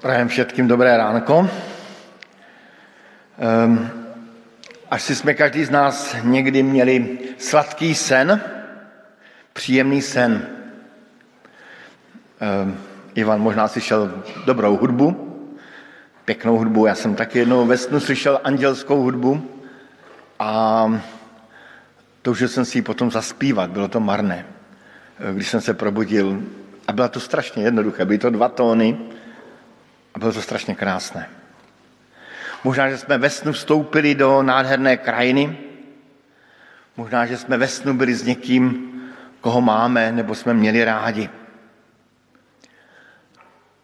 Prajem všetkým dobré ránko. Um, až si jsme každý z nás někdy měli sladký sen, příjemný sen. Um, Ivan možná slyšel dobrou hudbu, pěknou hudbu. Já jsem taky jednou ve snu slyšel andělskou hudbu a toužil jsem si ji potom zaspívat, bylo to marné. Když jsem se probudil, a bylo to strašně jednoduché, byly to dva tóny a bylo to strašně krásné. Možná, že jsme ve snu vstoupili do nádherné krajiny, možná, že jsme ve snu byli s někým, koho máme nebo jsme měli rádi.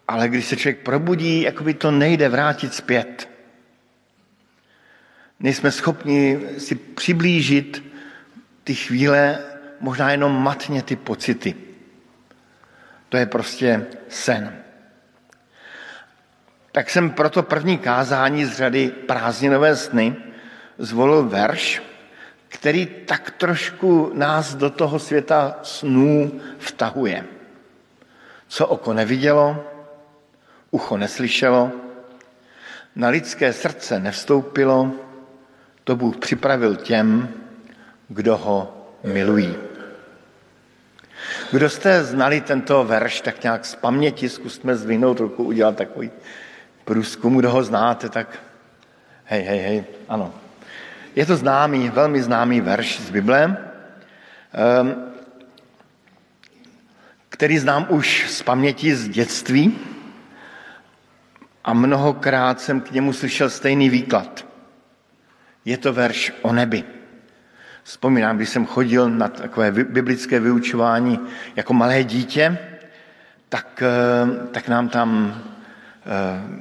Ale když se člověk probudí, jako by to nejde vrátit zpět. Nejsme schopni si přiblížit ty chvíle, možná jenom matně ty pocity. To je prostě sen. Tak jsem proto první kázání z řady prázdninové sny zvolil verš, který tak trošku nás do toho světa snů vtahuje. Co oko nevidělo, ucho neslyšelo, na lidské srdce nevstoupilo, to Bůh připravil těm, kdo ho milují. Kdo jste znali tento verš, tak nějak z paměti zkusme zvinout ruku, udělat takový průzkum, kdo ho znáte, tak hej, hej, hej, ano. Je to známý, velmi známý verš z Bible, který znám už z paměti z dětství a mnohokrát jsem k němu slyšel stejný výklad. Je to verš o nebi. Vzpomínám, když jsem chodil na takové biblické vyučování jako malé dítě, tak, tak nám tam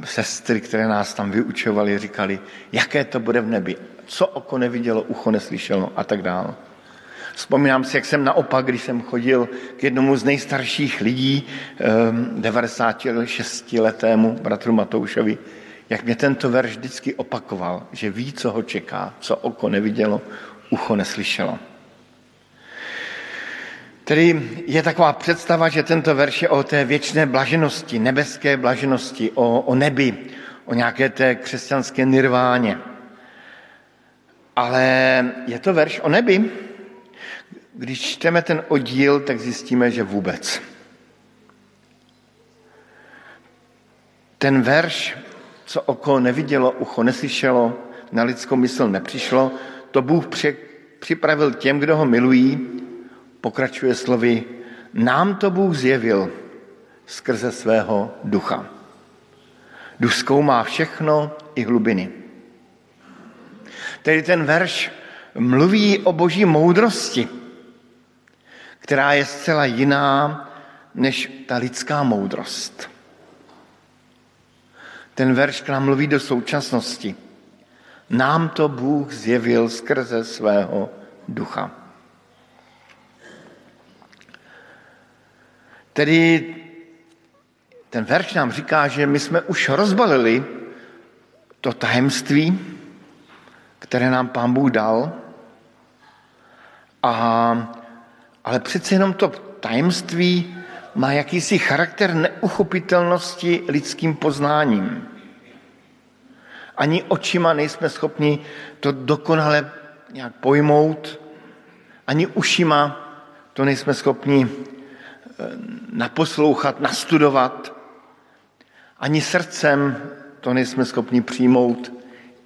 sestry, které nás tam vyučovali, říkali, jaké to bude v nebi, co oko nevidělo, ucho neslyšelo a tak dále. Vzpomínám si, jak jsem naopak, když jsem chodil k jednomu z nejstarších lidí, 96-letému eh, bratru Matoušovi, jak mě tento verš vždycky opakoval, že ví, co ho čeká, co oko nevidělo, ucho neslyšelo. Tedy je taková představa, že tento verš je o té věčné blaženosti, nebeské blaženosti, o, o nebi, o nějaké té křesťanské nirváně. Ale je to verš o nebi? Když čteme ten oddíl, tak zjistíme, že vůbec. Ten verš, co oko nevidělo, ucho neslyšelo, na lidskou mysl nepřišlo, to Bůh připravil těm, kdo ho milují, pokračuje slovy, nám to Bůh zjevil skrze svého ducha. Duch zkoumá všechno i hlubiny. Tedy ten verš mluví o boží moudrosti, která je zcela jiná než ta lidská moudrost. Ten verš k nám mluví do současnosti. Nám to Bůh zjevil skrze svého ducha. Tedy ten verš nám říká, že my jsme už rozbalili to tajemství, které nám pán Bůh dal, a, ale přece jenom to tajemství má jakýsi charakter neuchopitelnosti lidským poznáním. Ani očima nejsme schopni to dokonale nějak pojmout, ani ušima to nejsme schopni naposlouchat, nastudovat, ani srdcem to nejsme schopni přijmout,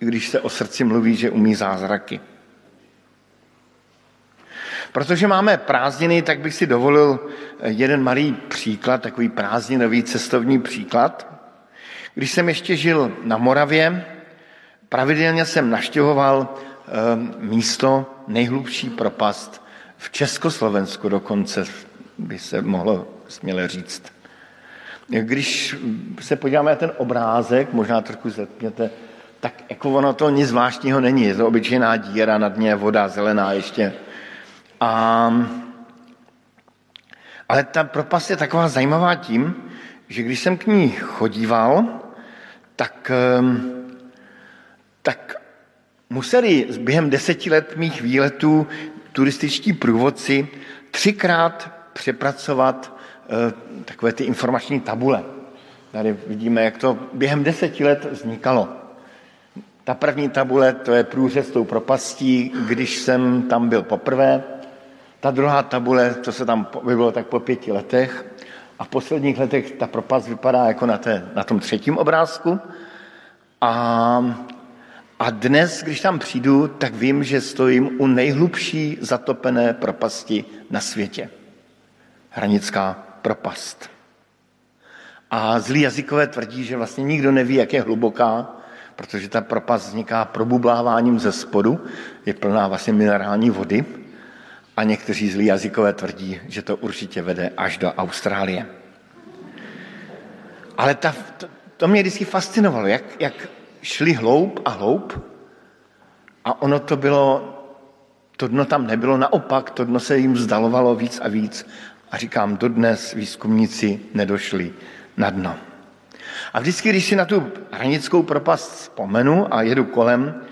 i když se o srdci mluví, že umí zázraky. Protože máme prázdniny, tak bych si dovolil eh, jeden malý příklad, takový prázdninový cestovní příklad. Když jsem ještě žil na Moravě, Pravidelně jsem naštěvoval ehm, místo nejhlubší propast v Československu dokonce, by se mohlo směle říct. Když se podíváme na ten obrázek, možná trochu zetměte, tak jako ono to nic zvláštního není. Je to obyčejná díra, na dně voda zelená ještě. A, ale ta propast je taková zajímavá tím, že když jsem k ní chodíval, tak tak museli během deseti let mých výletů turističtí průvodci třikrát přepracovat eh, takové ty informační tabule. Tady vidíme, jak to během deseti let vznikalo. Ta první tabule, to je průřez tou propastí, když jsem tam byl poprvé. Ta druhá tabule, to se tam by bylo tak po pěti letech. A v posledních letech ta propast vypadá jako na, té, na tom třetím obrázku. A, a dnes, když tam přijdu, tak vím, že stojím u nejhlubší zatopené propasti na světě. Hranická propast. A zlí jazykové tvrdí, že vlastně nikdo neví, jak je hluboká, protože ta propast vzniká probubláváním ze spodu, je plná vlastně minerální vody a někteří zlí jazykové tvrdí, že to určitě vede až do Austrálie. Ale ta, to, to mě vždycky fascinovalo, jak, jak šli hloub a hloub a ono to bylo, to dno tam nebylo, naopak to dno se jim vzdalovalo víc a víc. A říkám, dodnes výzkumníci nedošli na dno. A vždycky, když si na tu hranickou propast vzpomenu a jedu kolem,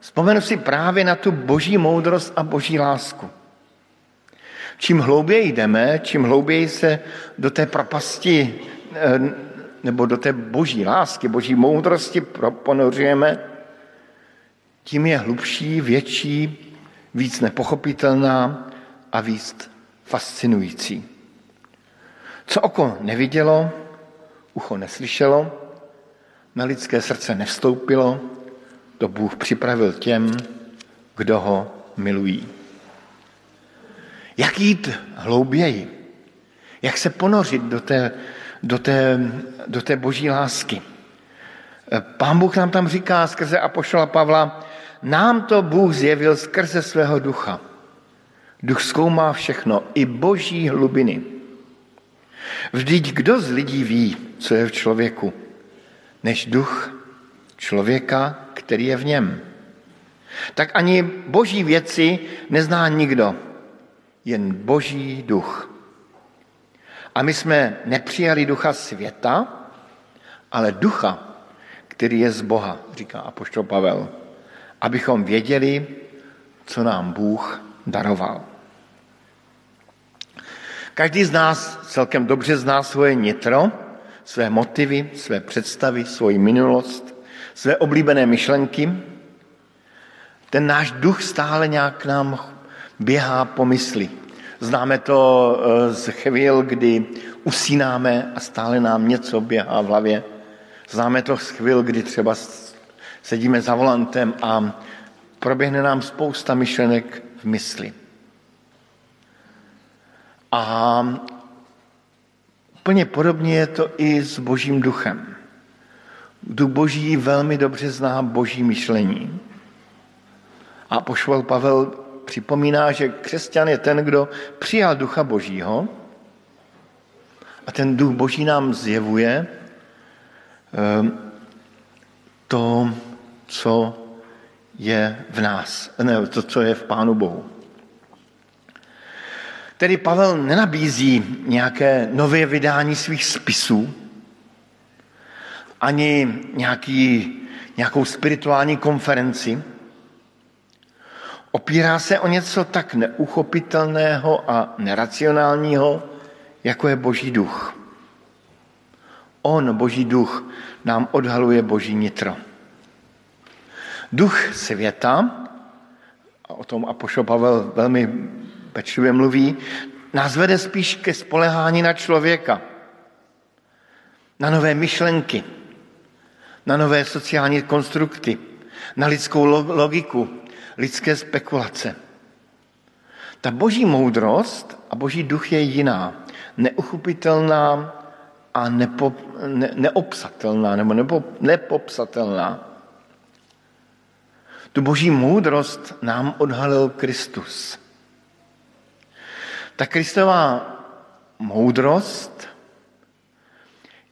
vzpomenu si právě na tu boží moudrost a boží lásku. Čím hlouběji jdeme, čím hlouběji se do té propasti eh, nebo do té boží lásky, boží moudrosti ponořujeme, tím je hlubší, větší, víc nepochopitelná a víc fascinující. Co oko nevidělo, ucho neslyšelo, na lidské srdce nevstoupilo, to Bůh připravil těm, kdo ho milují. Jak jít hlouběji? Jak se ponořit do té, do té, do té boží lásky? Pán Bůh nám tam říká skrze Apoštola Pavla, nám to Bůh zjevil skrze svého ducha. Duch zkoumá všechno, i boží hlubiny. Vždyť kdo z lidí ví, co je v člověku, než duch člověka, který je v něm. Tak ani boží věci nezná nikdo, jen boží duch. A my jsme nepřijali ducha světa, ale ducha, který je z Boha, říká apoštol Pavel, abychom věděli, co nám Bůh daroval. Každý z nás celkem dobře zná svoje nitro, své motivy, své představy, svoji minulost, své oblíbené myšlenky. Ten náš duch stále nějak nám běhá po mysli. Známe to eh, z chvíl, kdy usínáme a stále nám něco běhá v hlavě. Známe to z chvíl, kdy třeba sedíme za volantem a proběhne nám spousta myšlenek mysli. A Úplně podobně je to i s božím duchem. Duch boží velmi dobře zná boží myšlení. A pošval Pavel připomíná, že křesťan je ten, kdo přijal ducha božího a ten duch boží nám zjevuje ehm, to, co je v nás, ne, to, co je v Pánu Bohu. Tedy Pavel nenabízí nějaké nové vydání svých spisů, ani nějaký, nějakou spirituální konferenci. Opírá se o něco tak neuchopitelného a neracionálního, jako je Boží duch. On, Boží duch, nám odhaluje Boží nitro. Duch světa, a o tom Apoštol Pavel velmi pečlivě mluví, nás vede spíš ke spolehání na člověka, na nové myšlenky, na nové sociální konstrukty, na lidskou logiku, lidské spekulace. Ta boží moudrost a boží duch je jiná, neuchopitelná a nepo, ne, neobsatelná nebo nepo, nepopsatelná. Tu boží moudrost nám odhalil Kristus. Ta Kristová moudrost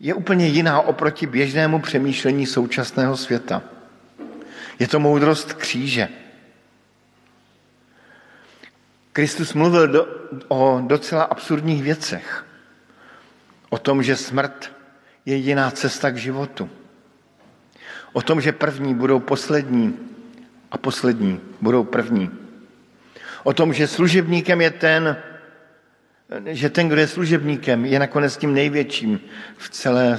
je úplně jiná oproti běžnému přemýšlení současného světa. Je to moudrost kříže. Kristus mluvil do, o docela absurdních věcech. O tom, že smrt je jediná cesta k životu. O tom, že první budou poslední a poslední budou první. O tom, že služebníkem je ten, že ten, kdo je služebníkem, je nakonec tím největším v celé,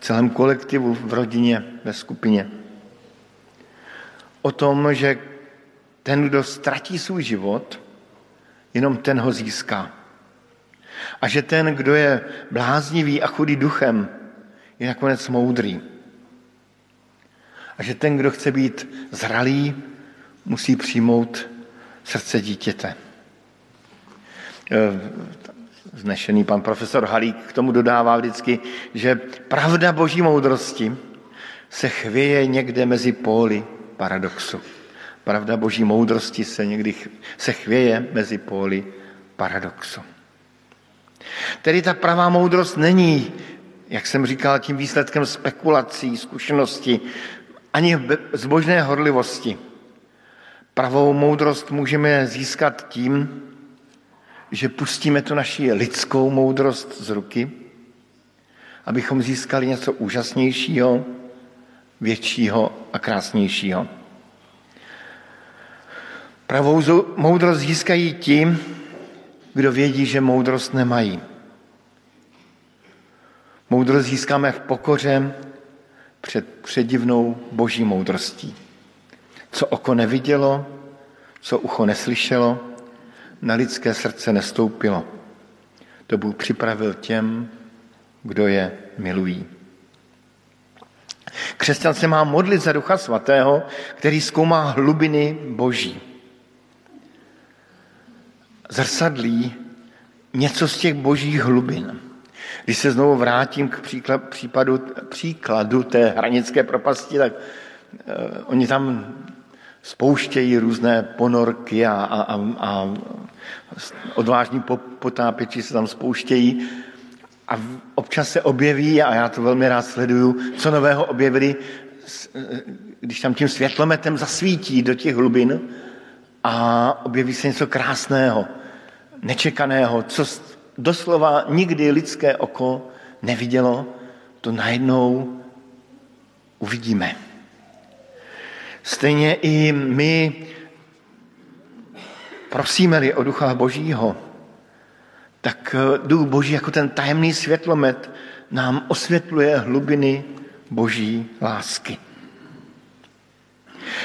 celém kolektivu, v rodině, ve skupině. O tom, že ten, kdo ztratí svůj život, jenom ten ho získá. A že ten, kdo je bláznivý a chudý duchem, je nakonec moudrý. A že ten, kdo chce být zralý, musí přijmout srdce dítěte. Eh, znešený pan profesor Halík k tomu dodává vždycky, že pravda boží moudrosti se chvěje někde mezi póly paradoxu. Pravda boží moudrosti se někdy se chvěje mezi póly paradoxu. Tedy ta pravá moudrost není, jak jsem říkal, tím výsledkem spekulací, zkušenosti, ani zbožné horlivosti. Pravou moudrost můžeme získat tím, že pustíme tu naši lidskou moudrost z ruky, abychom získali něco úžasnějšího, většího a krásnějšího. Pravou moudrost získají ti, kdo vědí, že moudrost nemají. Moudrost získáme v pokoře před předivnou boží moudrostí. Co oko nevidělo, co ucho neslyšelo, na lidské srdce nestoupilo. To Bůh připravil těm, kdo je milují. Křesťan se má modlit za Ducha Svatého, který zkoumá hlubiny Boží. Zrsadlí něco z těch božích hlubin. Když se znovu vrátím k příkladu, příkladu té hranické propasti, tak uh, oni tam spouštějí různé ponorky a, a, a, a odvážní potápěči se tam spouštějí. A občas se objeví, a já to velmi rád sleduju, co nového objevili, když tam tím světlometem zasvítí do těch hlubin a objeví se něco krásného, nečekaného, co doslova nikdy lidské oko nevidělo, to najednou uvidíme. Stejně i my prosíme-li o Ducha Božího, tak eh, Duch Boží jako ten tajemný světlomet nám osvětluje hlubiny Boží lásky.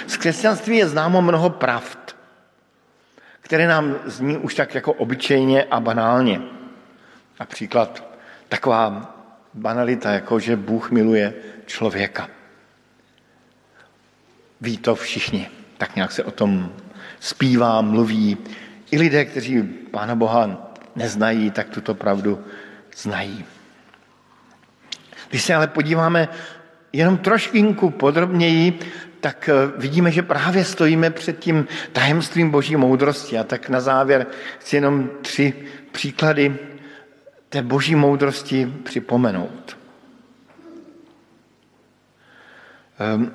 Z křesťanství je známo mnoho pravd, které nám zní už tak jako obyčejně a banálně. Například taková banalita, jako že Bůh miluje člověka. Ví to všichni. Tak nějak se o tom zpívá, mluví. I lidé, kteří Pána Boha neznají, tak tuto pravdu znají. Když se ale podíváme jenom troškinku podrobněji, tak eh, vidíme, že právě stojíme před tím tajemstvím boží moudrosti. A tak na závěr chci jenom tři příklady té boží moudrosti připomenout. Ehm,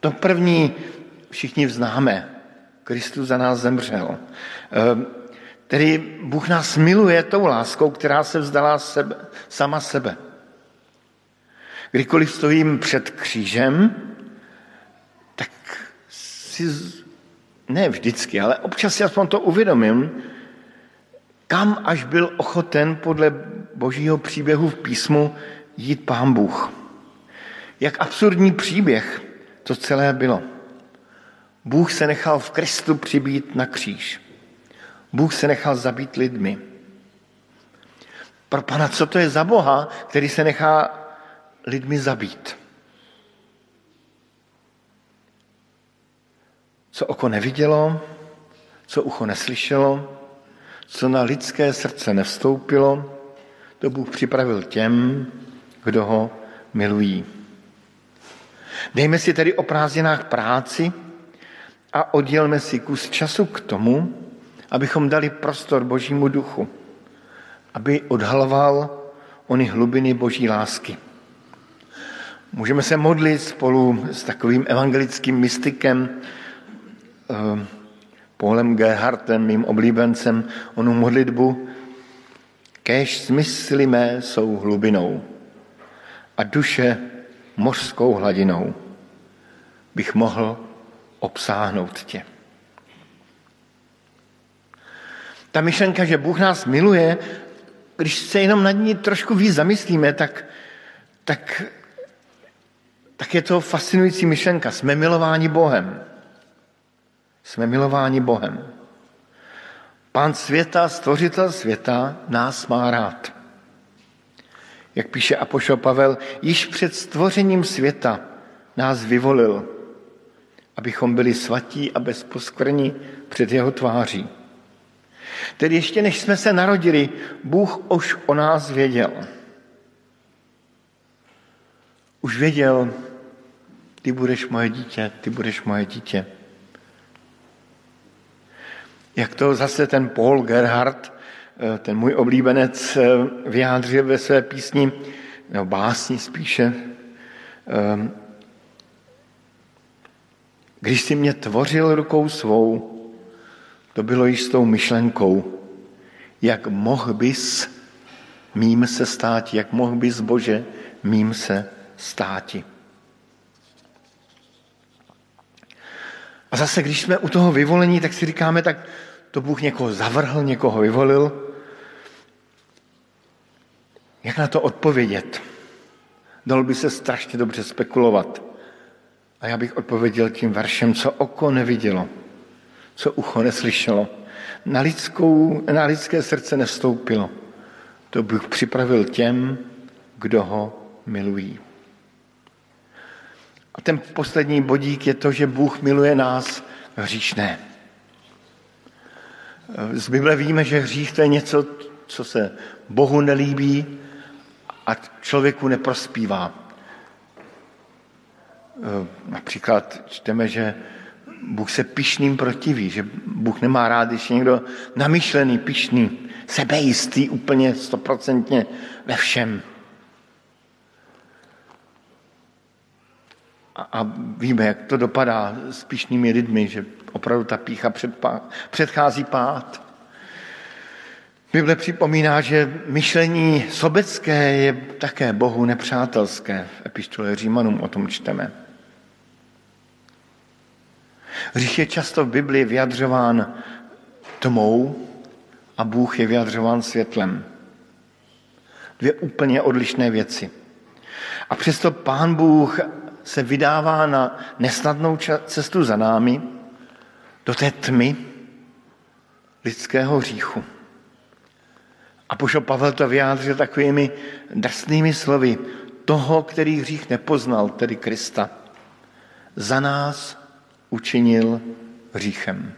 to první všichni známe. Kristus za nás zemřel. Ehm, tedy Bůh nás miluje tou láskou, která se vzdala sebe, sama sebe. Kdykoliv stojím před křížem, tak si, ne vždycky, ale občas si aspoň to uvědomím, kam až byl ochoten podle božího příběhu v písmu jít pán Bůh. Jak absurdní příběh to celé bylo. Bůh se nechal v Kristu přibít na kříž. Bůh se nechal zabít lidmi. Pro pana, co to je za Boha, který se nechá lidmi zabít? Co oko nevidělo, co ucho neslyšelo, co na lidské srdce nevstoupilo, to Bůh připravil těm, kdo ho milují. Dejme si tedy o prázdninách práci a oddělme si kus času k tomu, abychom dali prostor Božímu duchu, aby odhaloval ony hlubiny Boží lásky. Můžeme se modlit spolu s takovým evangelickým mystikem, eh, Paulem Gerhardtem, mým oblíbencem, onu modlitbu, kež smysly mé jsou hlubinou a duše mořskou hladinou, bych mohl obsáhnout tě. Ta myšlenka, že Bůh nás miluje, když se jenom nad ní trošku víc zamyslíme, tak tak, tak je to fascinující myšlenka. Jsme milováni Bohem. Jsme milováni Bohem. Pán světa, stvořitel světa, nás má rád. Jak píše Apoštol Pavel, již před stvořením světa nás vyvolil, abychom byli svatí a bez poskvrní před jeho tváří. Tedy ještě než jsme se narodili, Bůh už o nás věděl. Už věděl, ty budeš moje dítě, ty budeš moje dítě. Jak to zase ten Paul Gerhardt, eh, ten můj oblíbenec, eh, vyjádřil ve své písni, nebo básni spíše, eh, když si mě tvořil rukou svou, to bylo již s tou myšlenkou, jak mohl bys mým se státi, jak mohl bys, Bože, mým se státi. A zase, když jsme u toho vyvolení, tak si říkáme, tak to Bůh někoho zavrhl, někoho vyvolil. Jak na to odpovědět? Dalo by se strašně dobře spekulovat. A já bych odpověděl tím veršem, co oko nevidělo, co ucho neslyšelo, na, lidskou, na lidské srdce nevstoupilo. To Bůh připravil těm, kdo ho milují. A ten poslední bodík je to, že Bůh miluje nás hříšné. Z Bible víme, že hřích to je něco, co se Bohu nelíbí a člověku neprospívá. Například čteme, že Bůh se pišným protiví, že Bůh nemá rád, když je někdo namyšlený, pišný, sebejistý úplně stoprocentně ve všem. A víme, jak to dopadá s pišnými lidmi, že opravdu ta pícha předchází pád. Bible připomíná, že myšlení sobecké je také Bohu nepřátelské. V epištole Římanům o tom čteme. Hřích je často v Biblii vyjadřován tmou a Bůh je vyjadřován světlem. Dvě úplně odlišné věci. A přesto Pán Bůh se vydává na nesnadnou cestu za námi, do té tmy lidského hříchu. A pošel Pavel to vyjádřil takovými drsnými slovy. Toho, který hřích nepoznal, tedy Krista, za nás učinil hříchem.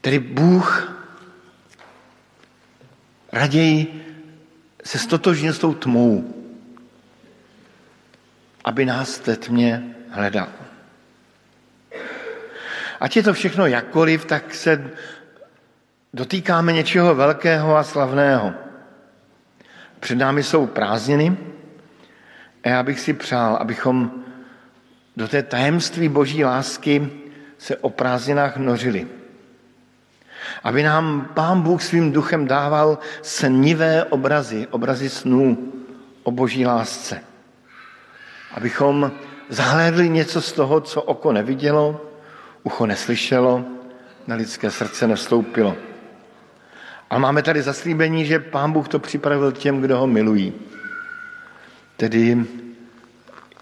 Tedy Bůh raději se stotožnil s tou tmou, aby nás v té tmě hledal. Ať je to všechno jakkoliv, tak se dotýkáme něčeho velkého a slavného. Před námi jsou prázdniny a já bych si přál, abychom do té tajemství boží lásky se o prázdninách nořili. Aby nám Pán Bůh svým duchem dával snivé obrazy, obrazy snů o boží lásce. Abychom zahlédli něco z toho, co oko nevidělo, ucho neslyšelo, na lidské srdce nevstoupilo. A máme tady zaslíbení, že Pán Bůh to připravil těm, kdo ho milují. Tedy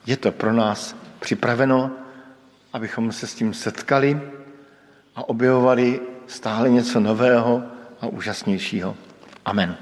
je to pro nás připraveno, abychom se s tím setkali a objevovali stále něco nového a úžasnějšího. Amen.